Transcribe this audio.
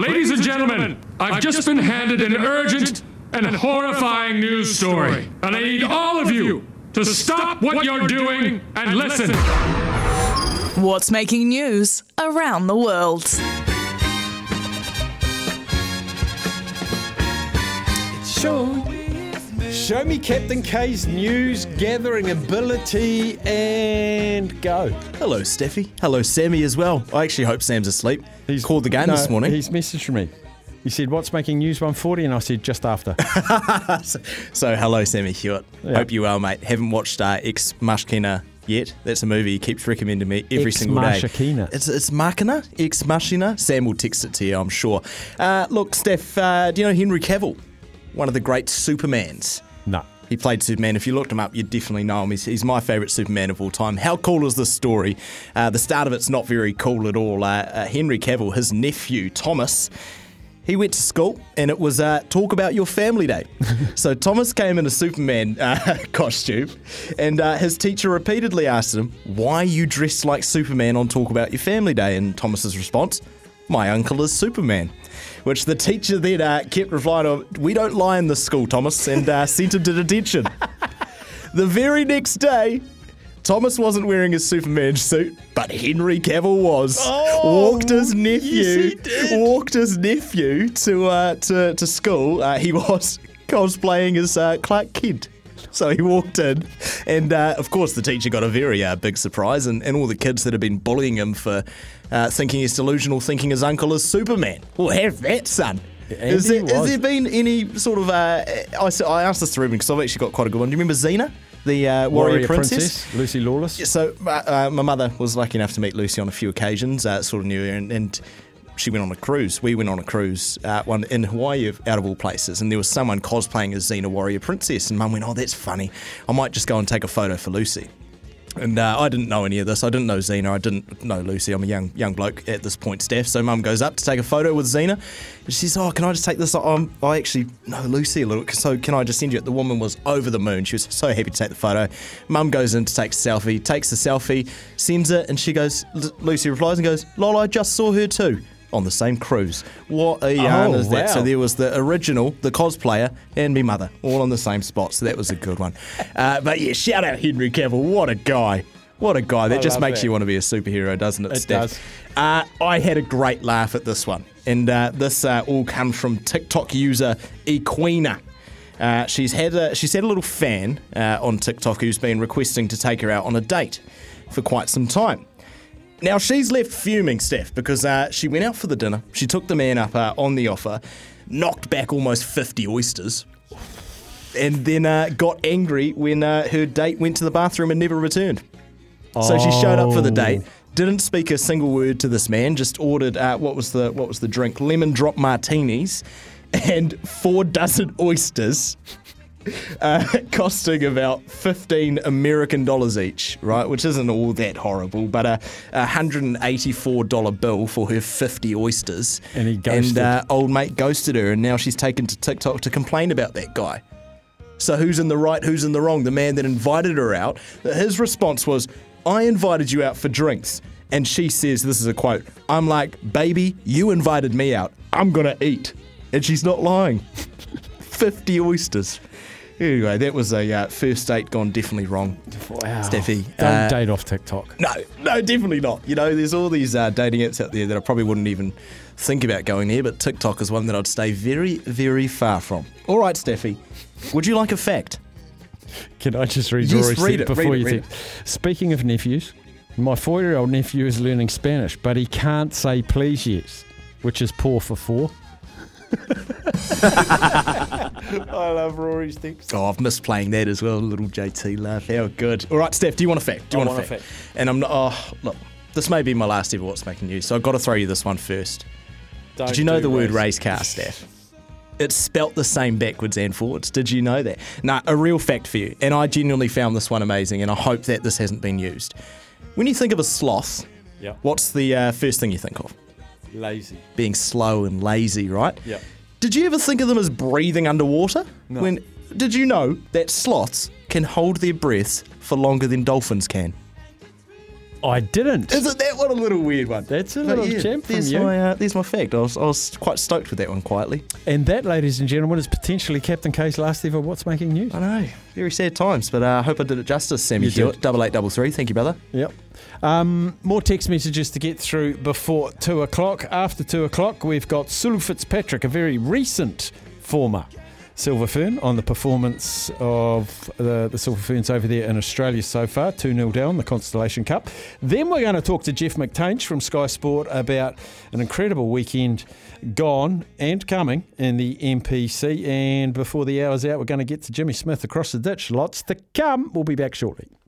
Ladies and gentlemen, I've just been handed an urgent and horrifying news story, and I need all of you to stop what you're doing and listen. What's making news around the world? Show, show me Captain K's news gathering ability and go. Hello, Steffi. Hello, Sammy as well. I actually hope Sam's asleep. He's called the game No, this morning. He's messaged me. He said, What's making news 140? And I said, Just after. So, hello, Sammy Hewitt. Yeah. Hope you well, mate. Haven't watched uh, Ex Machina yet. That's a movie he keeps recommending me every Ex single day. Machina. It's, it's Machina? Ex Machina? Sam will text it to you, I'm sure. Uh, look, Steph, uh, do you know Henry Cavill? One of the great Supermans. no. He played Superman. If you looked him up, you'd definitely know him. He's, he's my favourite Superman of all time. How cool is this story? Uh, the start of it's not very cool at all. Uh, uh, Henry Cavill, his nephew, Thomas, he went to school and it was uh, talk about your family day. so Thomas came in a Superman uh, costume and uh, his teacher repeatedly asked him, Why are you dressed like Superman on talk about your family day? And Thomas's response, My uncle is Superman. Which the teacher then uh, kept replying, on, We don't lie in this school, Thomas, and uh, sent him to detention. the very next day, Thomas wasn't wearing his Superman suit, but Henry Cavill was. Oh, walked his nephew, yes, he did. walked his nephew to uh, to, to school. Uh, he was cosplaying as uh, Clark Kent. So he walked in, and uh, of course the teacher got a very uh, big surprise, and, and all the kids that have been bullying him for uh, thinking he's delusional, thinking his uncle is Superman. Well, have that, son. Is there, has there been any sort of? Uh, I, I asked this to Ruben because I've actually got quite a good one. Do you remember Xena, the uh, warrior, princess? Lucy Lawless. So uh, uh, my mother was lucky enough to meet Lucy on a few occasions. Uh, sort of knew her, and, and she went on a cruise. We went on a cruise, uh, one in Hawaii, out of all places, and there was someone cosplaying as Xena Warrior Princess. And Mum went, "Oh, that's funny. I might just go and take a photo for Lucy." And uh, I didn't know any of this. I didn't know Xena. I didn't know Lucy. I'm a young young bloke at this point, Steph. So Mum goes up to take a photo with Xena. And she says, "Oh, can I just take this? I actually know Lucy a little. So can I just send you it?" The woman was over the moon. She was so happy to take the photo. Mum goes in to take a selfie, takes the selfie, sends it, and she goes. Lucy replies and goes, "Lol, I just saw her too." On the same cruise. What a yarn Oh, is that? So there was the original, the cosplayer, and me mother, all on the same spot. So that was a good one. Uh, but yeah, shout out Henry Cavill. What a guy. What a guy. That I just makes that. you want to be a superhero, doesn't it, It Steph? does. Uh, I had a great laugh at this one. And uh, this uh, all comes from TikTok user Equina. Uh, she's had a, she's had a little fan uh, on TikTok who's been requesting to take her out on a date for quite some time. Now she's left fuming, Steph, because uh, she went out for the dinner. She took the man up uh, on the offer, knocked back almost 50 oysters, and then uh, got angry when uh, her date went to the bathroom and never returned. So she showed up for the date, didn't speak a single word to this man, just ordered uh, what was the what was the drink? Lemon drop martinis, and four dozen oysters. Uh, costing about 15 American dollars each, right? Which isn't all that horrible, but a, a $184 bill for her 50 oysters. And he ghosted. And uh, old mate ghosted her, and now she's taken to TikTok to complain about that guy. So who's in the right, who's in the wrong? The man that invited her out. His response was, I invited you out for drinks. And she says, this is a quote, I'm like, baby, you invited me out. I'm going to eat. And she's not lying. 50 oysters. Anyway, that was a uh, first date gone definitely wrong. Wow. Steffi, Don't uh, date off TikTok. No, no, definitely not. You know, there's all these uh, dating apps out there that I probably wouldn't even think about going there, but TikTok is one that I'd stay very, very far from. All right, Steffi, would you like a fact? Can I just read Yes, Rory's read it, before read it, you read think? Speaking of nephews, my four-year-old nephew is learning Spanish, but he can't say please yet, which is poor for four. I love Rory's things. Oh, I've missed playing that as well. Little JT laugh. How good. All right, Steph, do you want a fact? Do you I want, want a a fact? And I'm not. Oh, look, this may be my last ever What's Making News, so I've got to throw you this one first. Did you know the word race car, Steph? It's spelt the same backwards and forwards. Did you know that? Nah, a real fact for you. And I genuinely found this one amazing, and I hope that this hasn't been used. When you think of a sloth, Yeah. what's the uh, first thing you think of? Lazy. Being slow and lazy, right? Yeah. Did you ever think of them as breathing underwater? No. When did you know that sloths can hold their breaths for longer than dolphins can? I didn't. Isn't that one a little weird one? That's a But little yeah, gem from there's you. My, uh, there's my fact. I was, I was quite stoked with that one quietly. And that, ladies and gentlemen, is potentially Captain K's last ever What's Making News. I know, very sad times, but uh, I hope I did it justice, Sammy You Hewitt. Double eight, double three. Thank you, brother. Yep. Um, more text messages to get through before two o'clock. After two o'clock, we've got Sulu Fitzpatrick, a very recent former Silver Fern, on the performance of the, the Silver Ferns over there in Australia so far, 2 0 down, the Constellation Cup. Then we're going to talk to Jeff McTainch from Sky Sport about an incredible weekend gone and coming in the NPC. And before the hour's out, we're going to get to Jimmy Smith across the ditch. Lots to come. We'll be back shortly.